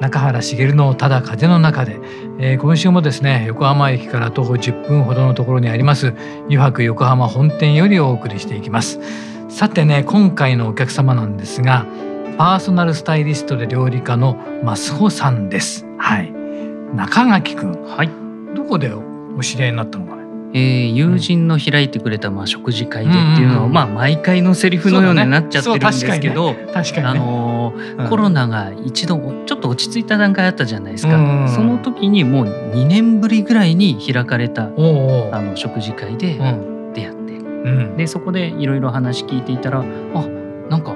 中原茂のただ風の中で、えー、今週もですね横浜駅から徒歩10分ほどのところにあります湯泊横浜本店よりお送りしていきます。さてね今回のお客様なんですがパーソナルスタイリストで料理家の増穂さんです。はい。中垣くんはい。どこでお知り合いになったのかえー、友人の開いてくれたまあ食事会でっていうのは、まあ毎回のセリフのようになっちゃってるんですけど、確かに、あのコロナが一度ちょっと落ち着いた段階あったじゃないですか、その時にもう2年ぶりぐらいに開かれたあの食事会で出会って、でそこでいろいろ話聞いていたらあなんか、あ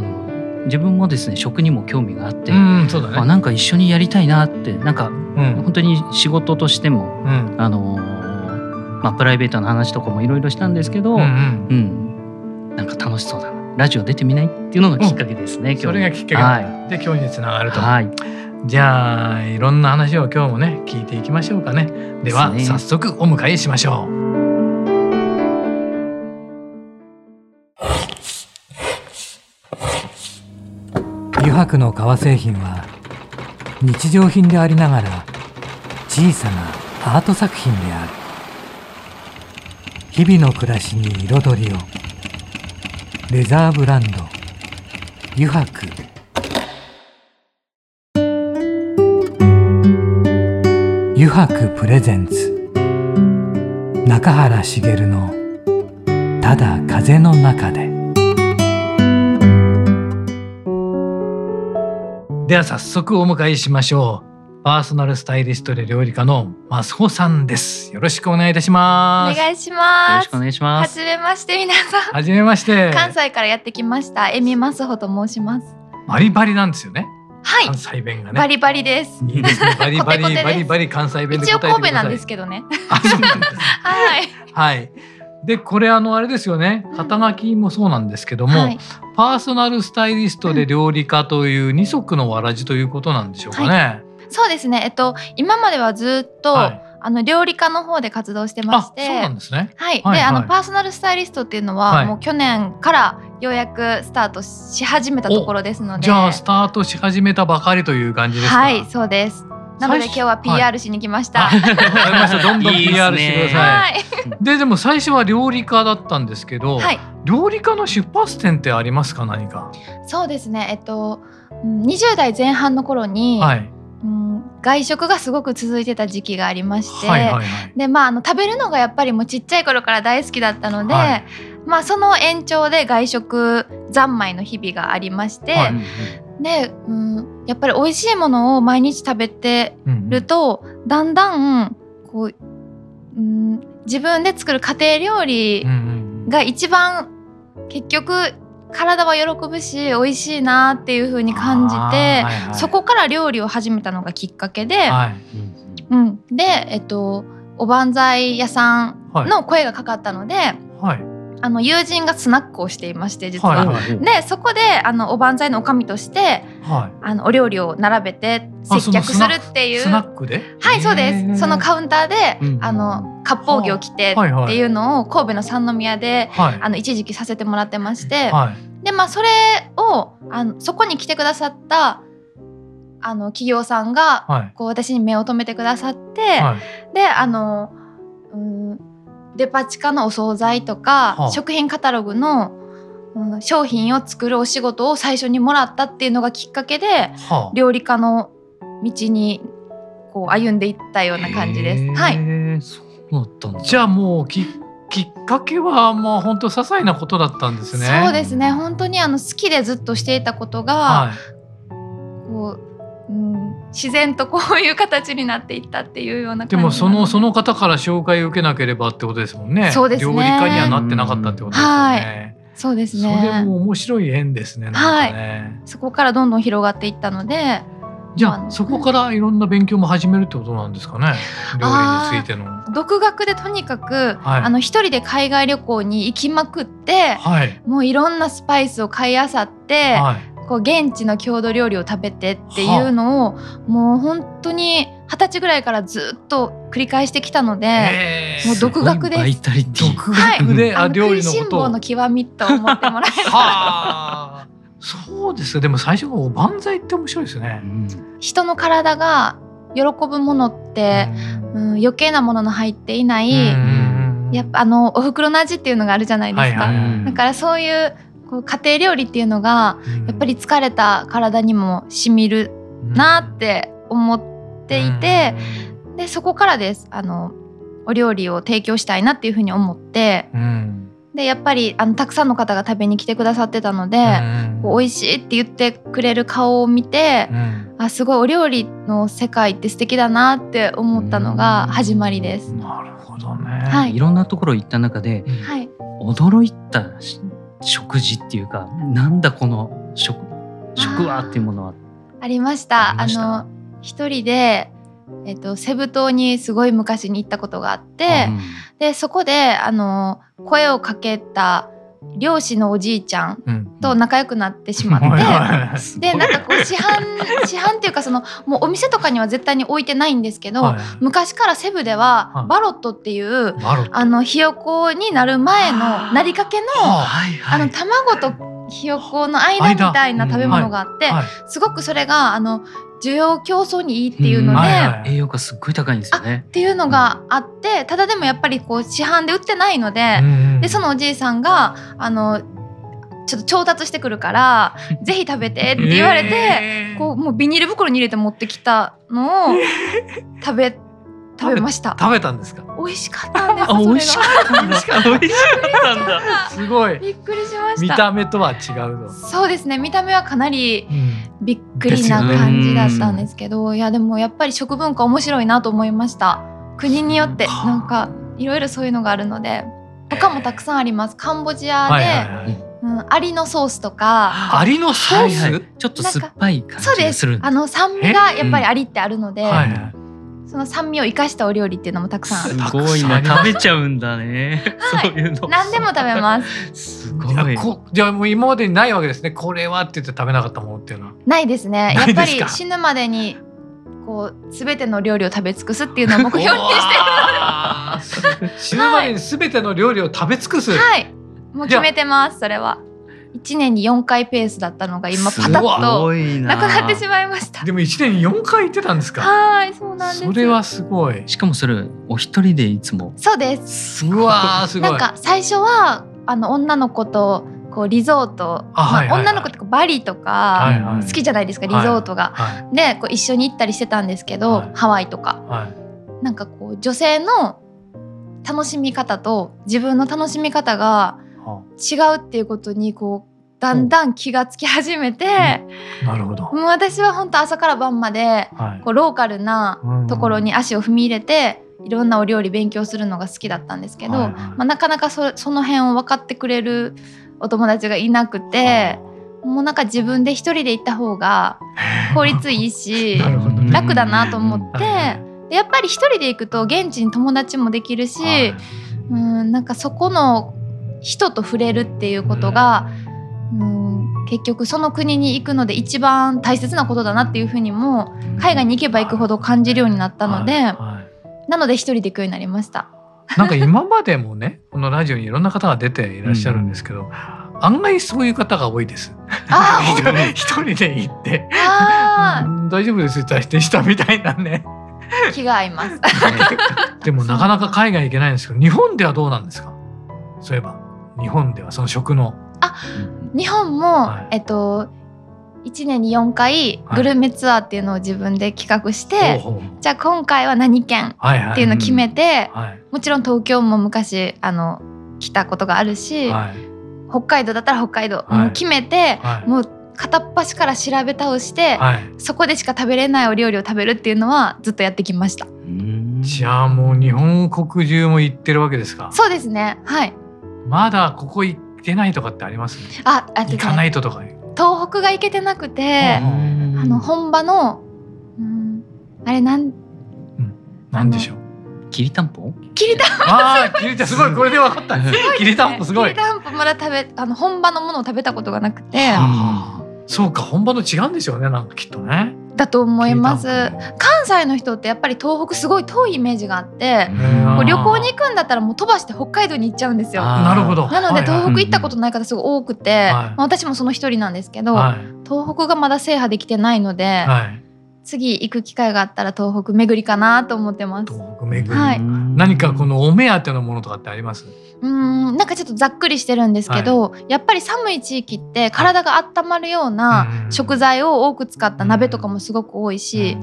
の自分もですね食にも興味があって、あなんか一緒にやりたいなってなんか、本当に仕事としても、あのまあ、プライベートの話とかもいろいろしたんですけど、うん、うん、なんか楽しそうだなラジオ出てみない？っていうのがきっかけですね、うん、それがきっかけ、はい、で今日につながると、はい、じゃあいろんな話を今日もね聞いていきましょうかね。では、ね、早速お迎えしましょう。油白の革製品は日常品でありながら小さなアート作品である。日々の暮らしに彩りをレザーブランド。油白。油白プレゼンツ。中原茂の「ただ風の中で」では早速お迎えしましょう。パーソナルスタイリストで料理家の増穂さんです。よろしくお願いいたします。お願いします。よろしくお願いします。はじめまして皆さん。はじめまして。関西からやってきました。エミ増穂と申します。バリバリなんですよね。はい。関西弁がね。バリバリです。いいですね。バリバリバリバリ関西弁で一応神戸なんですけどね。あ、そうなんです。はい。はい。でこれあのあれですよね肩書きもそうなんですけども、はい、パーソナルスタイリストで料理家という二足のわらじということなんでしょうかね。はいそうですね。えっと今まではずっと、はい、あの料理家の方で活動してまして、そうなんですね。はい。はい、で、あのパーソナルスタイリストっていうのは、はい、もう去年からようやくスタートし始めたところですので、じゃあスタートし始めたばかりという感じですか？はい、そうです。なので今日は PR しに来ました。はい、ました。どんどん PR してください。いいででも最初は料理家だったんですけど、はい、料理家の出発点ってありますか？何か。そうですね。えっと20代前半の頃に、はい、外食がすごく続いてた時期がありまして、はいはいはい、でまああの食べるのがやっぱりもうちっちゃい頃から大好きだったので、はい、まあその延長で外食三昧の日々がありまして、はい、で、うん、やっぱり美味しいものを毎日食べてると、うんうん、だんだんこう、うん、自分で作る家庭料理が一番結局体は喜ぶし美味しいなっていう風に感じて、はいはい、そこから料理を始めたのがきっかけで、はい、うん、で、えっと、おばんざい屋さんの声がかかったので、はい、あの友人がスナックをしていまして実は。はいはい、でそこであのおばんざいのおかみとして、はい、あのお料理を並べて接客するっていう。スナックで？はいそうです。そのカウンターで、うん、あの割烹着を着てっていうのを神戸の三宮で、はい、あの一時期させてもらってまして、はい、でまあそれをあのそこに来てくださったあの企業さんが、はい、こう私に目を留めてくださって、であの、うん、デパ地下のお惣菜とか、食品カタログの、うん、商品を作るお仕事を最初にもらったっていうのがきっかけで、料理家の道にこう歩んでいったような感じです。はい。そうだったんだ。じゃあもうききっかけはもう本当些細なことだったんですね。そうですね。本当にあの好きでずっとしていたことが、はい、こう、うん、自然とこういう形になっていったっていうようなでもそのその方から紹介を受けなければってことですもんね。そうですね。料理家にはなってなかったってことですよね。はいそうですね。それも面白い縁ですね。ねはい。そこからどんどん広がっていったので、じゃあそこからいろんな勉強も始めるってことなんですかね、料理についての。独学でとにかく、はい、あの一人で海外旅行に行きまくって、はい、もういろんなスパイスを買いあさって、はい、こう現地の郷土料理を食べてっていうのを、もう本当に二十歳ぐらいからずっと繰り返してきたので、もう独学で。す。独学で、はい、料理のこと。の極みと思ってもらえば。そうですでも最初のおばんざいって面白いですね、うん、人の体が喜ぶものって、うん、余計なものの入っていない、やっぱあのお袋の味っていうのがあるじゃないですか、だからそういう家庭料理っていうのが、やっぱり疲れた体にもしみるなって思っていて、でそこからです。あのお料理を提供したいなっていうふうに思って、でやっぱりあのたくさんの方が食べに来てくださってたので、うん、美味しいって言ってくれる顔を見て、うん、あすごいお料理の世界って素敵だなって思ったのが始まりです。なるほどね、はい、いろんなところ行った中で、はい、驚いた食事っていうかなんだこの食食はっていうものは。ありました。あの一人でえっと、セブ島にすごい昔に行ったことがあって、うん、でそこであの声をかけた漁師のおじいちゃんと仲良くなってしまって、うん、でなんかこう市販 市販っていうかそのもうお店とかには絶対に置いてないんですけど、はい、昔からセブではバロットっていう、あのひよこになる前のなりかけの、あの卵とひよこの間みたいな食べ物があって、すごくそれがあの需要競争にいいっていうので、はいはい、栄養価すっごい高いんですよね。っていうのがあってただでもやっぱりこう市販で売ってないので,、でそのおじいさんがあのちょっと調達してくるから ぜひ食べてって言われて、えー、こうもうビニール袋に入れて持ってきたのを食べ食べました。食べたんですか？美味しかったんです美味しかった。んだ美味しかったんだ。すごいびっくりしました。見た目とは違うのそうですね。見た目はかなりびっくりな感じだったんですけど、いやでもやっぱり食文化面白いなと思いました。国によってなんかいろいろそういうのがあるので他もたくさんあります。カンボジアで、はいはいはい。うん、アリのソースとか。アリのソース、はいはい、ちょっと酸っぱい感じがするあの酸味がやっぱりアリってあるので、はいはいその酸味を生かしたお料理っていうのもたくさん。すごいな食べちゃうんだね、はい、そういうの。何でも食べます。すごい。じゃあもう今までにないわけですね。これはって言って食べなかったものっていうのは。ないですね。やっぱり死ぬまでにこうすべての料理を食べ尽くすっていうのを目標にして。死ぬまでにすべての料理を食べ尽くす。はい。もう決めてますそれは1年に4回ペースだったのが今パタッとな。くなってしまいました。でも1年に4回行ってたんですか？はいそうなんです。それはすごい。しかもそれお一人でいつも。そうです。うわすごい。なんか最初はあの女の子とこうリゾート、まあ、女の子ってバリとか好きじゃないですか、リゾートが。はいはい、でこう一緒に行ったりしてたんですけど、はい、ハワイとか、はい、なんかこう女性の楽しみ方と自分の楽しみ方が違うっていうことにこうだんだん気がつき始めて、うん、なるほど。もう私は本当朝から晩まで、はい、こうローカルなところに足を踏み入れて、いろんなお料理勉強するのが好きだったんですけど、はいはい、まあ、なかなかそその辺を分かってくれるお友達がいなくて。もうなんか自分で一人で行った方が 効率いいし、ね、楽だなと思って、やっぱり一人で行くと現地に友達もできるし、はい、うんなんかそこの人と触れるっていうことが、うん、結局その国に行くので一番大切なことだなっていうふうにも海外に行けば行くほど感じるようになったので、はいはい、なので一人で行くようになりました。なんか今までもね このラジオにいろんな方が出ていらっしゃるんですけど、うん、案外そういう方が多いです。一人で行って。大丈夫です。ってしてしたみたいなね。気が合います。でもなかなか海外行けないんですけど日本ではどうなんですか？そういえば日本ではその食の。あ日本も、はい、えっと1年に4回グルメツアーっていうのを自分で企画して、はい、じゃあ今回は何県っていうのを決めて、もちろん東京も昔あの来たことがあるし、はい、北海道だったら北海道、もう決めて、もう片っ端から調べ倒して、そこでしか食べれないお料理を食べるっていうのはずっとやってきました。じゃあもう日本国中も行ってるわけですか？そうですね。はいまだここ行ってないとかってあります、あ、あ行かないととか。東北が行けてなくて、あの本場のあれなん、うん、なんでしょう？きりたんぽ？きりたんぽ。ああきりたんすごいこれで分かった。きりたんぽ すごい。きりたんぽまだ食べあの本場のものを食べたことがなくて、そうか本場の違うんでしょうねなんかきっとねだと思います。関西の人ってやっぱり東北すごい遠いイメージがあって旅行に行くんだったらもう飛ばして北海道に行っちゃうんですよ。なるほど。なので東北行ったことない方すごい多くて、はいまあ、私もその一人なんですけど、はい、東北がまだ制覇できてないので、はい、次行く機会があったら東北巡りかなと思ってます。東北巡り、はい、何かこのお目当てのものとかってあります？うんなんかちょっとざっくりしてるんですけど、はい、やっぱり寒い地域って体が温まるような食材を多く使った鍋とかもすごく多いし、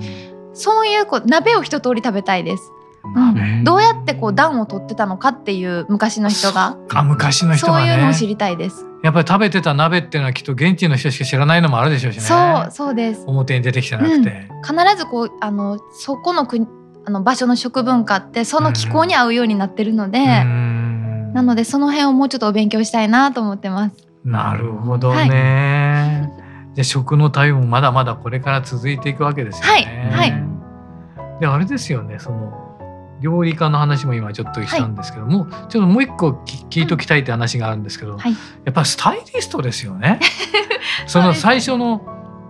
そういうこう鍋を一通り食べたいです。うん、どうやってこう暖を取ってたのかっていう昔の人が。あ昔の人が、ね、そういうのを知りたいです。やっぱり食べてた鍋っていうのはきっと現地の人しか知らないのもあるでしょうしね。そうそうです。表に出てきてなくて、うん、必ずこうあのそこの国あの場所の食文化ってその気候に合うようになってるので、うん。なのでその辺をもうちょっとお勉強したいなと思ってます。なるほどね。はい、じゃ食の旅もまだまだこれから続いていくわけですよね。はい。はい、であれですよねその料理家の話も今ちょっとしたんですけども、はい、ちょっともう一個聞いときたいって話があるんですけど、はい、やっぱりスタイリストですよね。その最初の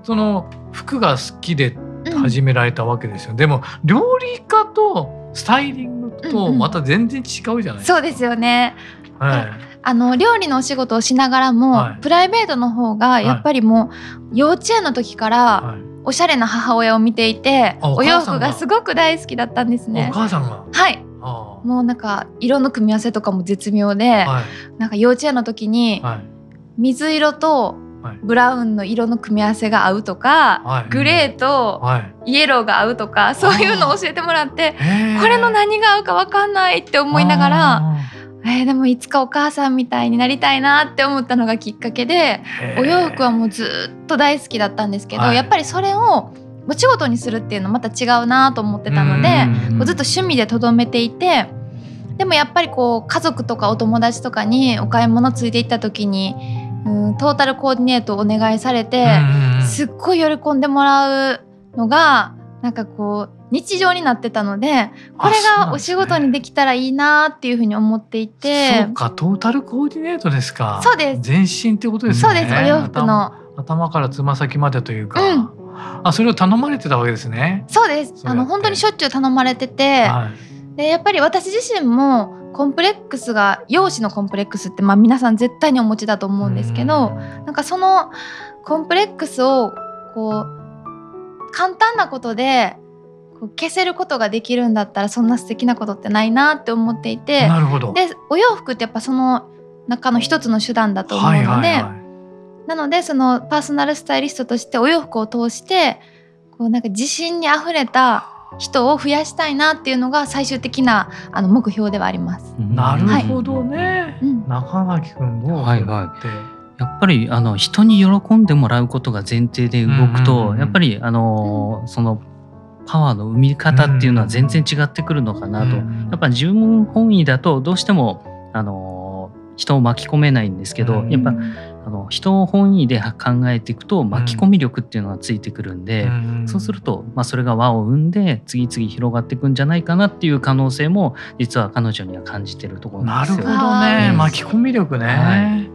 その服が好きで始められたわけですよ。うん、でも料理家とスタイリングとまた全然違うじゃないですか。うんうん、そうですよね。はい。あの料理のお仕事をしながらも、はい、プライベートの方がやっぱりもう幼稚園の時から、おしゃれな母親を見ていて、お洋服がすごく大好きだったんですね。お母さんが？はい。もうなんか色の組み合わせとかも絶妙で、はい、なんか幼稚園の時に、水色とブラウンの色の組み合わせが合うとか、はい、グレーとイエローが合うとか、そういうのを教えてもらってこれの何が合うか分かんないって思いながら。えー、でもいつかお母さんみたいになりたいなって思ったのがきっかけでお洋服はもうずっと大好きだったんですけど、はい、やっぱりそれをお仕事にするっていうのまた違うなと思ってたのでこうずっと趣味でとどめていてでもやっぱりこう家族とかお友達とかにお買い物ついていった時にうんトータルコーディネートをお願いされて、すっごい喜んでもらうのがなんかこう日常になってたのでこれがお仕事にできたらいいなっていうふうに思っていて。そうかトータルコーディネートですか。そうです。全身ってことですね。そうです。お洋服の。頭からつま先までというか、うん、あそれを頼まれてたわけですね。そうです。あの本当にしょっちゅう頼まれてて、はい、でやっぱり私自身もコンプレックスが容姿のコンプレックスって、まあ、皆さん絶対にお持ちだと思うんですけどなんかそのコンプレックスをこう簡単なことで消せることができるんだったらそんな素敵なことってないなって思っていてなるほど。でお洋服ってやっぱその中の一つの手段だと思うので、はいはいはい、なのでそのパーソナルスタイリストとしてお洋服を通してこうなんか自信にあふれた人を増やしたいなっていうのが最終的なあの目標ではあります。なるほどね。はい、中垣君どうはいはい。やっぱりあの人に喜んでもらうことが前提で動くと、やっぱりあの、そのパワーの生み方っていうのは全然違ってくるのかなと、やっぱ自分本位だとどうしてもあの人を巻き込めないんですけど、やっぱあの人本位で考えていくと巻き込み力っていうのがついてくるんで、うん、そうすると、まあ、それが輪を生んで次々広がっていくんじゃないかなっていう可能性も実は彼女には感じてるところなんですよ。なるほどね。巻き込み力ね、はい、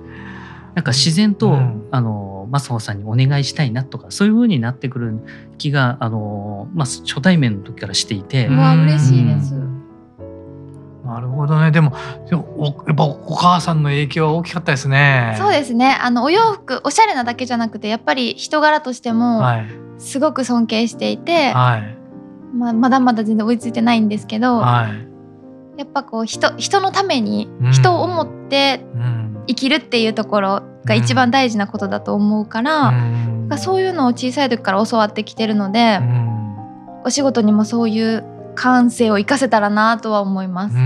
なんか自然と、うん、あのマスホさんにお願いしたいなとかそういう風になってくる気があの、まあ、初対面の時からしていて。うわ嬉しいです、うんなるほどね。でも、やっぱお母さんの影響は大きかったですね。そうですね。あのお洋服、おしゃれなだけじゃなくて、やっぱり人柄としてもすごく尊敬していて、はい、まあまだまだ全然追いついてないんですけど、はい、やっぱこう人人のために人を思って生きるっていうところが一番大事なことだと思うから、うん、そういうのを小さい時から教わってきてるので、うん、お仕事にもそういう感性を生かせたらなとは思います。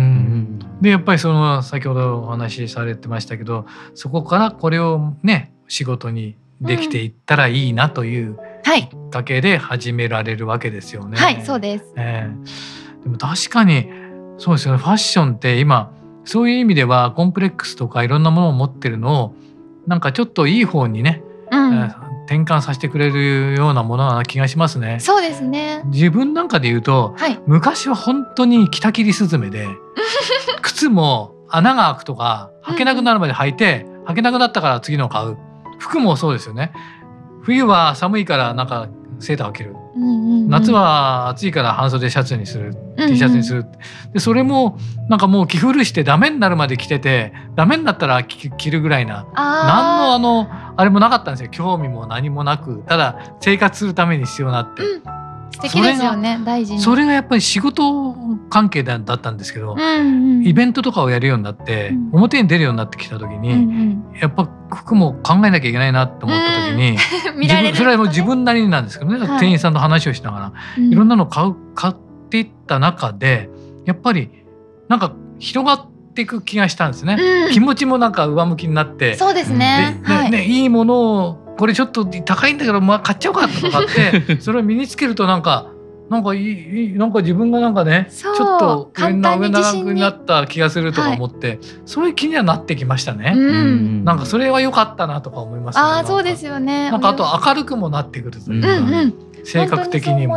でやっぱりその先ほどお話しされてましたけどそこからこれをね仕事にできていったらいいなというきっかけで始められるわけですよね。はい、はい、そうです、えー、でも確かにそうですよね。ファッションって今そういう意味ではコンプレックスとかいろんなものを持ってるのをなんかちょっといい方にね、うん、転換させてくれるようなものな気がしますね。そうですね。自分なんかで言うと、はい、昔は本当に北切りスズメで 靴も穴が開くとか履けなくなるまで履いて、うん、履けなくなったから次の買う。服もそうですよね。冬は寒いからなんかセーターを着る、うんうんうん、夏は暑いから半袖シャツにする、うんうん、T シャツにする。でそれもなんかもう着古してダメになるまで着ててダメになったら着るぐらいな何のあのあれもなかったんですよ。興味も何もなくただ生活するために必要なって。うん素敵ですよね大事それがやっぱり仕事関係だったんですけど、うんうん、イベントとかをやるようになって、うん、表に出るようになってきた時に、うんうん、やっぱ服も考えなきゃいけないなって思った時に、うん、それはもう自分なりになんですけどね、はい、店員さんと話をしながら、うん、いろんなの買う買っていった中でやっぱりなんか広がっていく気がしたんですね、うん、気持ちもなんか上向きになって。そうですね。で、はい、ねいいものをこれちょっと高いんだけど、まあ、買っちゃおうかとかって それを身につけるとなんかなんかいいなんか自分がなんかねちょっと上な上長くなった気がするとか思って、はい、そういう気にはなってきましたね。うん、なんかそれは良かったなとか思います、ね、あそうですよね。なんかあと明るくもなってくるというか、うんうん、性格的にも。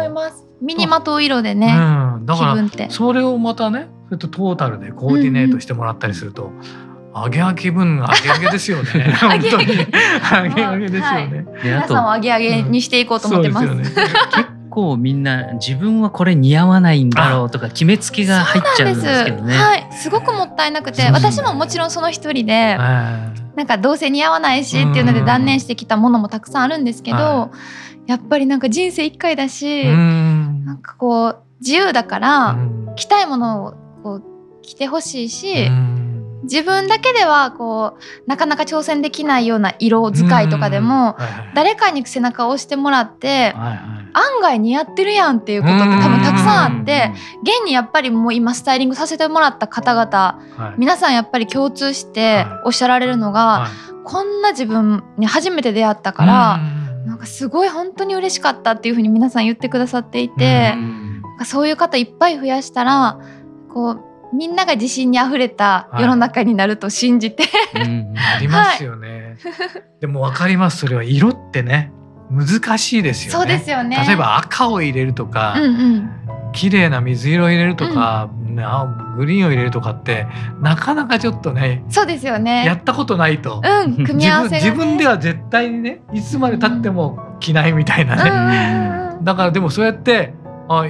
身にまとう色でね、うん、だからそれをまたねそれとトータルでコーディネートしてもらったりすると、うんうん上げ上げ分上げ上げですよね。本当に。上げ上げ。ですよね。はい、皆さんを上げ上げにしていこうと思ってます。うん、すね、結構みんな自分はこれ似合わないんだろうとか決めつけが入っちゃうんですけどね。はい、すごくもったいなくて、私ももちろんその一人で、なんかどうせ似合わないしっていうので断念してきたものもたくさんあるんですけど、やっぱりなんか人生一回だし、なんかこう自由だから着たいものをこう着てほしいし。自分だけではこうなかなか挑戦できないような色使いとかでも、誰かに背中を押してもらって、案外似合ってるやんっていうことって多分たくさんあって現にやっぱりもう今スタイリングさせてもらった方々、皆さんやっぱり共通しておっしゃられるのが、こんな自分に初めて出会ったから、なんかすごい本当に嬉しかったっていうふうに皆さん。言ってくださっていて、そういう方いっぱい増やしたらこうみんなが自信にあふれた世の中になると信じて、はいうん、ありますよね、はい、でも分かりますそれは。色ってね難しいですよね。そうですよね。例えば赤を入れるとか、うんうん、綺麗な水色を入れるとか、うん、グリーンを入れるとかってなかなかちょっとねそうですよね。やったことないと、うん、組み合わせ、ね、自分では絶対にねいつまでたっても着ないみたいなね、うん、だからでもそうやってあ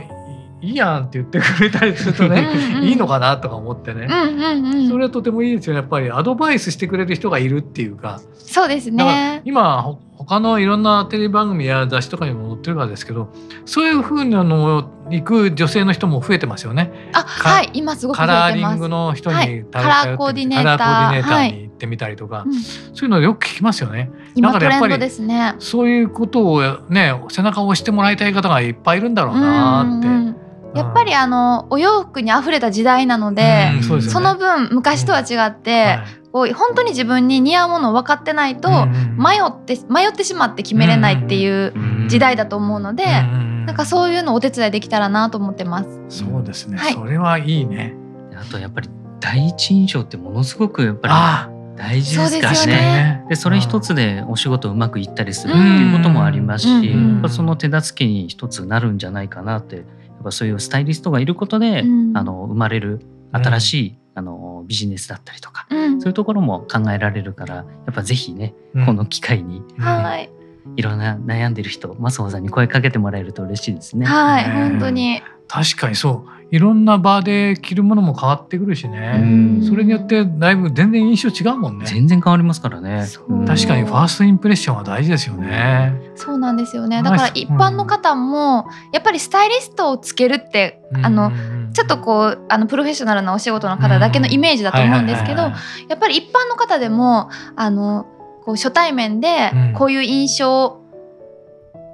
いいやんって言ってくれたりするとねうん、いいのかなとか思ってね、うんうんうん、それはとてもいいですよね。やっぱりアドバイスしてくれる人がいるっていうか。そうですね。今他のいろんなテレビ番組や雑誌とかにも載ってるからですけどそういうふうなのを行く女性の人も増えてますよね。あはい。今すごくカラーリングの人に、はい、カラーコーディネーター。に行ってみたりとか、はい、そういうのよく聞きますよね。今トレンドですね。そういうことをね背中を押してもらいたい方がいっぱいいるんだろうなって。うんうんやっぱりあのお洋服にあふれた時代なので、うんそでね、その分昔とは違って、こう本当に自分に似合うものを分かってないと迷って迷ってしまって決めれないっていう時代だと思うので、なんかそういうのお手伝いできたらなと思ってます。そうですね。はい、それはいいね。あとやっぱり第一印象ってものすごくやっぱり大事ですからね。でそれ一つでお仕事うまくいったりするっていうこともありますし、うんうん、その手助けに一つなるんじゃないかなってぱそういうスタイリストがいることで、うん、あの生まれる新しい、あのビジネスだったりとか、うん、そういうところも考えられるからやっぱぜひね、この機会に、はい。いろんな悩んでる人マスホさんに声かけてもらえると嬉しいですね。はい、本当に。確かにそういろんな場で着るものも変わってくるしね。それによってだいぶ全然印象違うもんね。全然変わりますからね。確かにファーストインプレッションは大事ですよね。そうなんですよね。だから一般の方もやっぱりスタイリストをつけるってあのちょっとこうあのプロフェッショナルなお仕事の方だけのイメージだと思うんですけどやっぱり一般の方でもあのこう初対面でこういう印象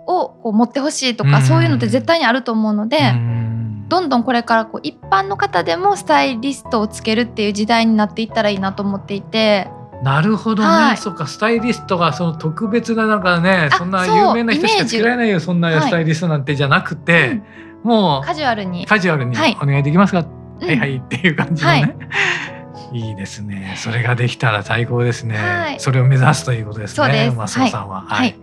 をこう持ってほしいとか、そういうのって絶対にあると思うので、どんどんこれからこう一般の方でもスタイリストをつけるっていう時代になっていったらいいなと思っていて。なるほどね、はい、そっか。スタイリストがその特別ななんかねそんな有名な人しかつけられないよそんなスタイリストなんてじゃなくて、はい、もうカジュアルに。カジュアルにお願いできますか、はい、はいはいっていう感じのね、はい、いいですね。それができたら最高ですね、それを目指すということですねそうです。松尾さんは、はい。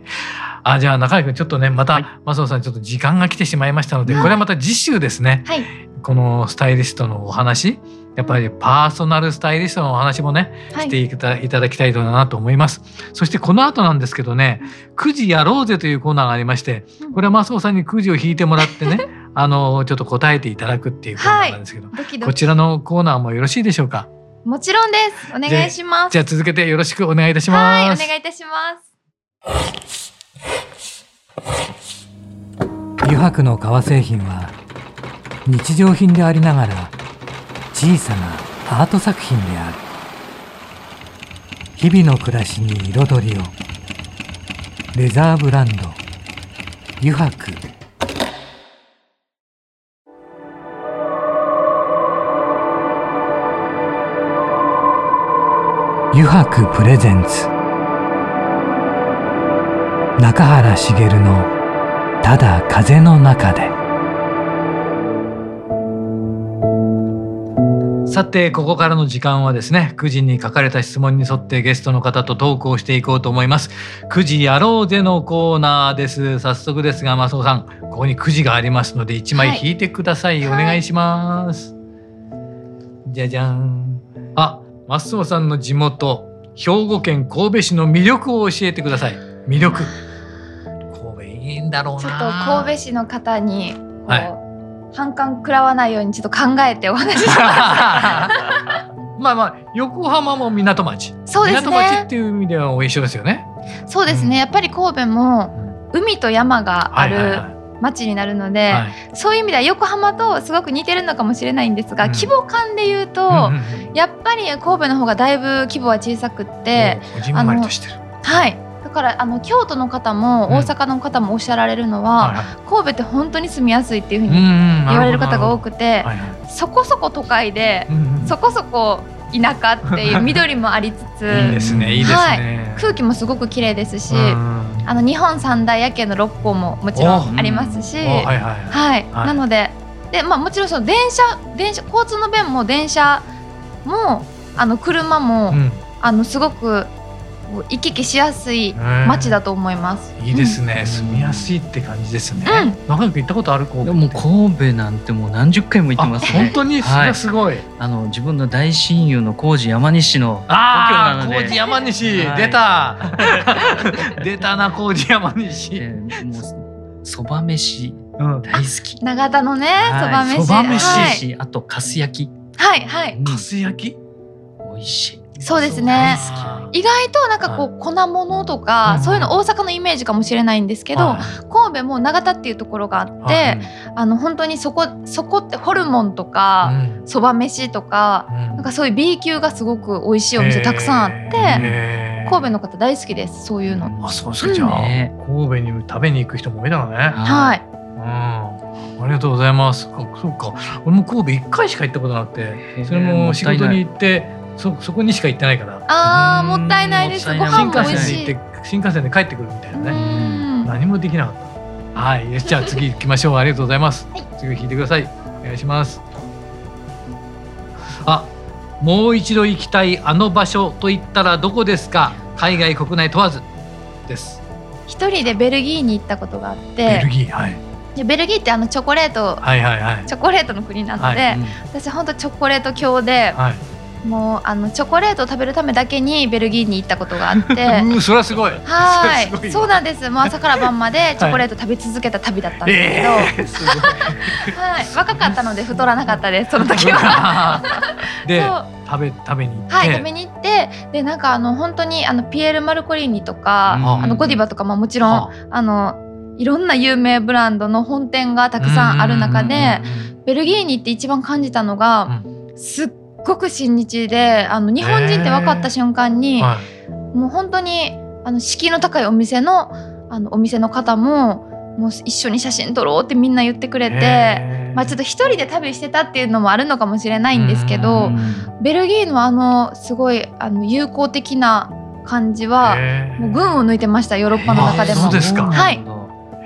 あじゃあ中井君ちょっとねまた、はい、マスさんちょっと時間が来てしまいましたので、これはまた次週ですね、はい、このスタイリストのお話やっぱりパーソナルスタイリストのお話もね、していたいただきたいなと思います。そしてこの後なんですけどね、くじやろうぜというコーナーがありまして、これはマスオさんにくじを引いてもらってね、あのちょっと答えていただくっていうコーナーなんですけど、はい、ドキドキ。こちらのコーナーもよろしいでしょうか？もちろんです。お願いします。じゃあ続けてよろしくお願いいたします。はい、お願いいたします。油白の革製品は日常品でありながら小さなアート作品である日々の暮らしに彩りをレザーブランド油白油白プレゼンツ。中原茂の「ただ風の中で」さてここからの時間はですね9時に書かれた質問に沿ってゲストの方とトークをしていこうと思います。9時やろうぜのコーナーです。早速ですがマスオさんここに9時がありますので1枚引いてください、はい、お願いします、はい、じゃじゃん。あマスオさんの地元兵庫県神戸市の魅力を教えてください。魅力。神戸いいんだろうな。ちょっと神戸市の方にはい。反感食らわないようにちょっと考えてお話しします。まあまあ横浜も港町。そうですね。港町っていう意味では一緒ですよね。そうですね、うん、やっぱり神戸も海と山がある町になるので、はい、そういう意味では横浜とすごく似てるのかもしれないんですが、うん、規模感で言うと、うんうんうん、やっぱり神戸の方がだいぶ規模は小さくってはい。だからあの京都の方も大阪の方もおっしゃられるのは、うん、神戸って本当に住みやすいっていうふうに言われる方が多くて、そこそこ都会で、うんうん、そこそこ田舎っていう緑もありつつ いいですねいいですね、はい、空気もすごく綺麗ですし、あの日本三大夜景の六甲ももちろんありますし、はい。なのでで、まあ、もちろんその電車電車交通の便も電車もあの車も、うん、あのすごく行き来しやすい街だと思います。いいですね、うん、住みやすいって感じですね。うん、仲良く行ったことある？神戸。も神戸なんてもう何十回も行ってますね。本当に？それすごい。はい、あの自分の大親友の高知山西のああ高知山西、はい、出た 出たな高知山西。えー、もうそば飯、大好き。長田のねそば飯。そば飯、あとかす焼き。はいはい。かす焼き？美味しい。そうですね意外となんかこう粉物とか、そういうの大阪のイメージかもしれないんですけど、神戸も長田っていうところがあって、あの本当にそこそこってホルモンとかそば、飯とか、なんかそういう B 級がすごごく美味しいお店たくさんあって、神戸の方大好きですそういうの。あそうですか、じゃあ、神戸に食べに行く人も多いだろうね。はい。うん。ありがとうございます。そうか。俺も神戸一回しか行ったことなくて、それも仕事に行ってそそこにしか行ってないから。あーもったいないです。ご飯も美味しい。新幹線で帰ってくるみたいなね。何もできなかった。はい。じゃあ次行きましょう。ありがとうございます、はい、次引いてください。お願いします。あもう一度行きたいあの場所と言ったらどこですか？海外国内問わずです。一人でベルギーに行ったことがあって。ベルギーはい。でベルギーってあのチョコレート、はいはいはい、チョコレートの国なので、はい。うん、私本当チョコレート教で、はいもうあのチョコレートを食べるためだけにベルギーに行ったことがあって。うそれはすごい。はい。そうなんです。もう朝から晩までチョコレート食べ続けた旅だったんですけど、はい、若かったので太らなかったですその時は。で食べ食べに行って。はい食べに行って。でなんかあの本当にあのピエール・マルコリーニとか、うん、あのゴディバとかももちろん、あのいろんな有名ブランドの本店がたくさんある中でベルギーに行って一番感じたのが、うん、すっごく親日であの日本人って分かった瞬間に、はい、もう本当にあの敷居の高いお店のあのお店の方ももう一緒に写真撮ろうってみんな言ってくれて、まあ、ちょっと一人で旅してたっていうのもあるのかもしれないんですけどベルギーのあのすごいあの友好的な感じはもう群を抜いてましたヨーロッパの中でも。そうですか。はい。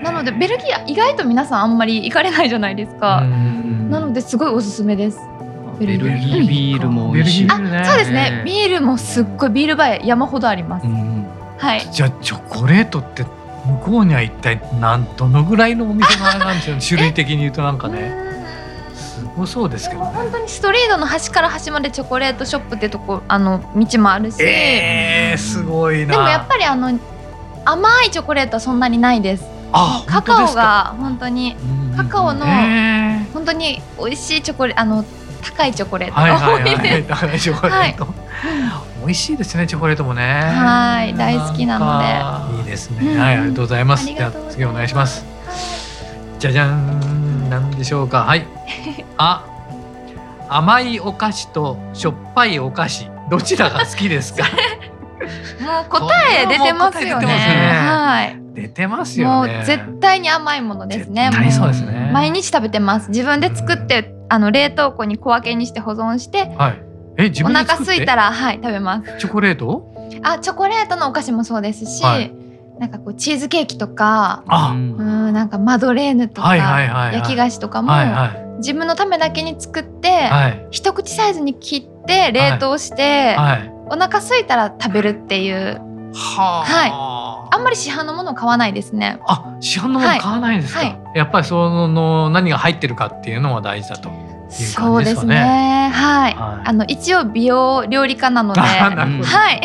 なのでベルギー意外と皆さんあんまり行かれないじゃないですか。なのですごいおすすめです。ベルギービールも美味しい、あそうですね。ビールもすっごいビールバー山ほどあります、うん、はい。じゃあチョコレートって向こうには一体何どのぐらいのお店のあれなんですよ、種類的に言うとなんかね。すごそうですけど、ね、本当にストリートの端から端までチョコレートショップってとこあの道もあるし、えー、すごいな。でもやっぱりあの甘いチョコレートはそんなにないです。あカカオが本当にカカオの本当に美味しいチョコレートあの高いチョコレートが多いです。高いチョコレート。美味しいですねチョコレートもね。はい大好きなので。いいですね。はいありがとうございます。じゃ次お願いします。じゃじゃんなんでしょうか。はい。あ甘いお菓子としょっぱいお菓子どちらが好きですか？もう答え出てますよね。はい。出てますよね。もう絶対に甘いものですね。そうですね。毎日食べてます。自分で作ってあの冷凍庫に小分けにして保存して、はい、え自分お腹空いたらはい食べます。チョコレート？あチョコレートのお菓子もそうですし、はい、なんかこうチーズケーキとか、あ！うんなんかマドレーヌとか、はいはいはいはい、焼き菓子とかも、はいはい、自分のためだけに作って、はい、一口サイズに切って冷凍して、はい、お腹空いたら食べるっていう。ははい。あんまり市販のものを買わないですね。あ、市販のもの買わないですか？はい、やっぱりその何が入ってるかっていうのは大事だと。そうですね。はい。はい、あの一応美容料理家なので、はい。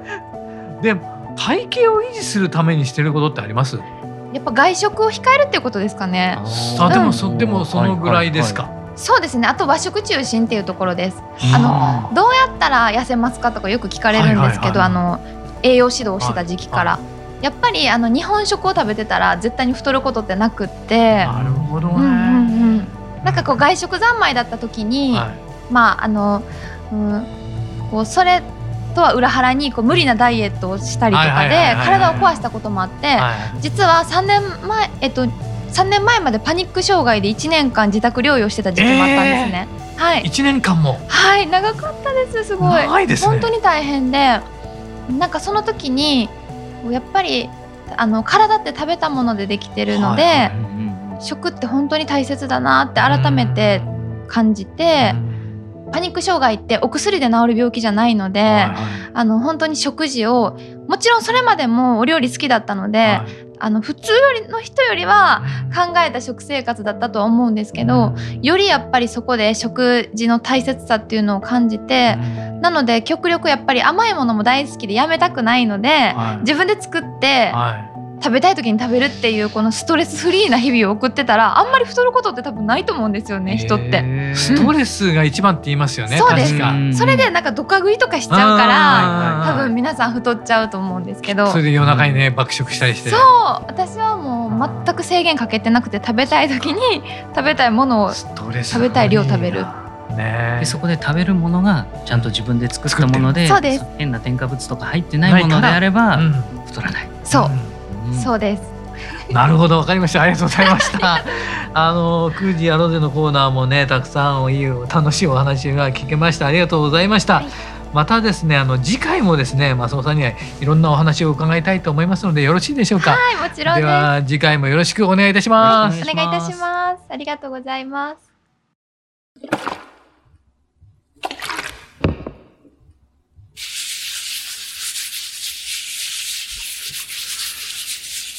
で体型を維持するためにしてることってあります？やっぱ外食を控えるっていうことですかね。あ、でもそでもそのぐらいですか？はいはいはい、そうですね。あと和食中心っていうところです。あのどうやったら痩せますかとかよく聞かれるんですけど、はいはいはい、あの栄養指導してた時期から。はいはいやっぱりあの日本食を食べてたら絶対に太ることってなくってなるほどね、うんうん。うん、なんかこう外食三昧だった時に、はい、まああの、うん、こうそれとは裏腹にこう無理なダイエットをしたりとかで体を壊したこともあって、はい、実は3年前えっと3年前までパニック障害で1年間自宅療養してた時期もあったんですね。えー、はい、1年間も？はい。長かったですすごい。長いです、ね、本当に大変でなんかその時にやっぱりあの体って食べたものでできてるので、はいはい食って本当に大切だなって改めて感じて、パニック障害ってお薬で治る病気じゃないので、はいはい、あの本当に食事をもちろんそれまでもお料理好きだったので、はい、あの普通よりの人よりは考えた食生活だったとは思うんですけど、よりやっぱりそこで食事の大切さっていうのを感じて、なので極力やっぱり甘いものも大好きでやめたくないので、はい、自分で作って、はい食べたい時に食べるっていうこのストレスフリーな日々を送ってたらあんまり太ることって多分ないと思うんですよね人って。ストレスが一番って言いますよね。そうですか。それでなんかドカ食いとかしちゃうから多分皆さん太っちゃうと思うんですけど。それで夜中にね爆食したりして。そう私はもう全く制限かけてなくて食べたい時に食べたいものを食べたい量食べる。ね、でそこで食べるものがちゃんと自分で作ったもので変な添加物とか入ってないものであれば太らない。そう、そうです。なるほど、わかりました。ありがとうございました。あの、空時やろうぜのコーナーもね、たくさんいい楽しいお話が聞けました。ありがとうございました。はい、またですね、あの次回もですね、松尾さんにはいろんなお話を伺いたいと思いますので、よろしいでしょうか？はい、もちろんでは、次回もよろしくお願いいたします。お願いいたします。ありがとうございます。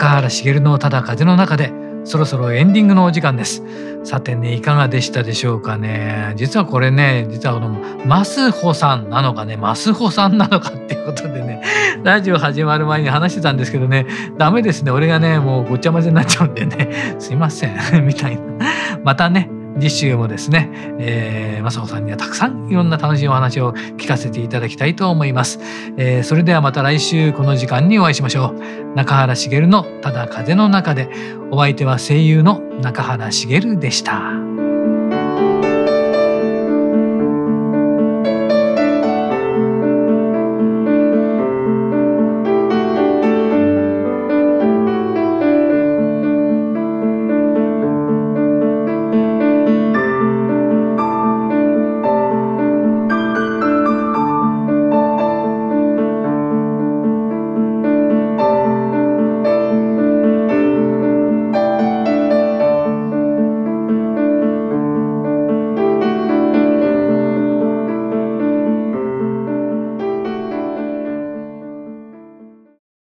高原茂のただ風の中でそろそろエンディングのお時間です。さてねいかがでしたでしょうかね。実はこれね実はこのマスホさんなのかねマスホさんなのかっていうことでね ラジオ始まる前に話してたんですけどねダメですね。俺がねもうごちゃ混ぜになっちゃうんでねすいません。みたいな。またね次週もですね、えー、雅子さんにはたくさんいろんな楽しいお話を聞かせていただきたいと思います。えー、それではまた来週この時間にお会いしましょう。中原茂のただ風の中で、お相手は声優の中原茂でした。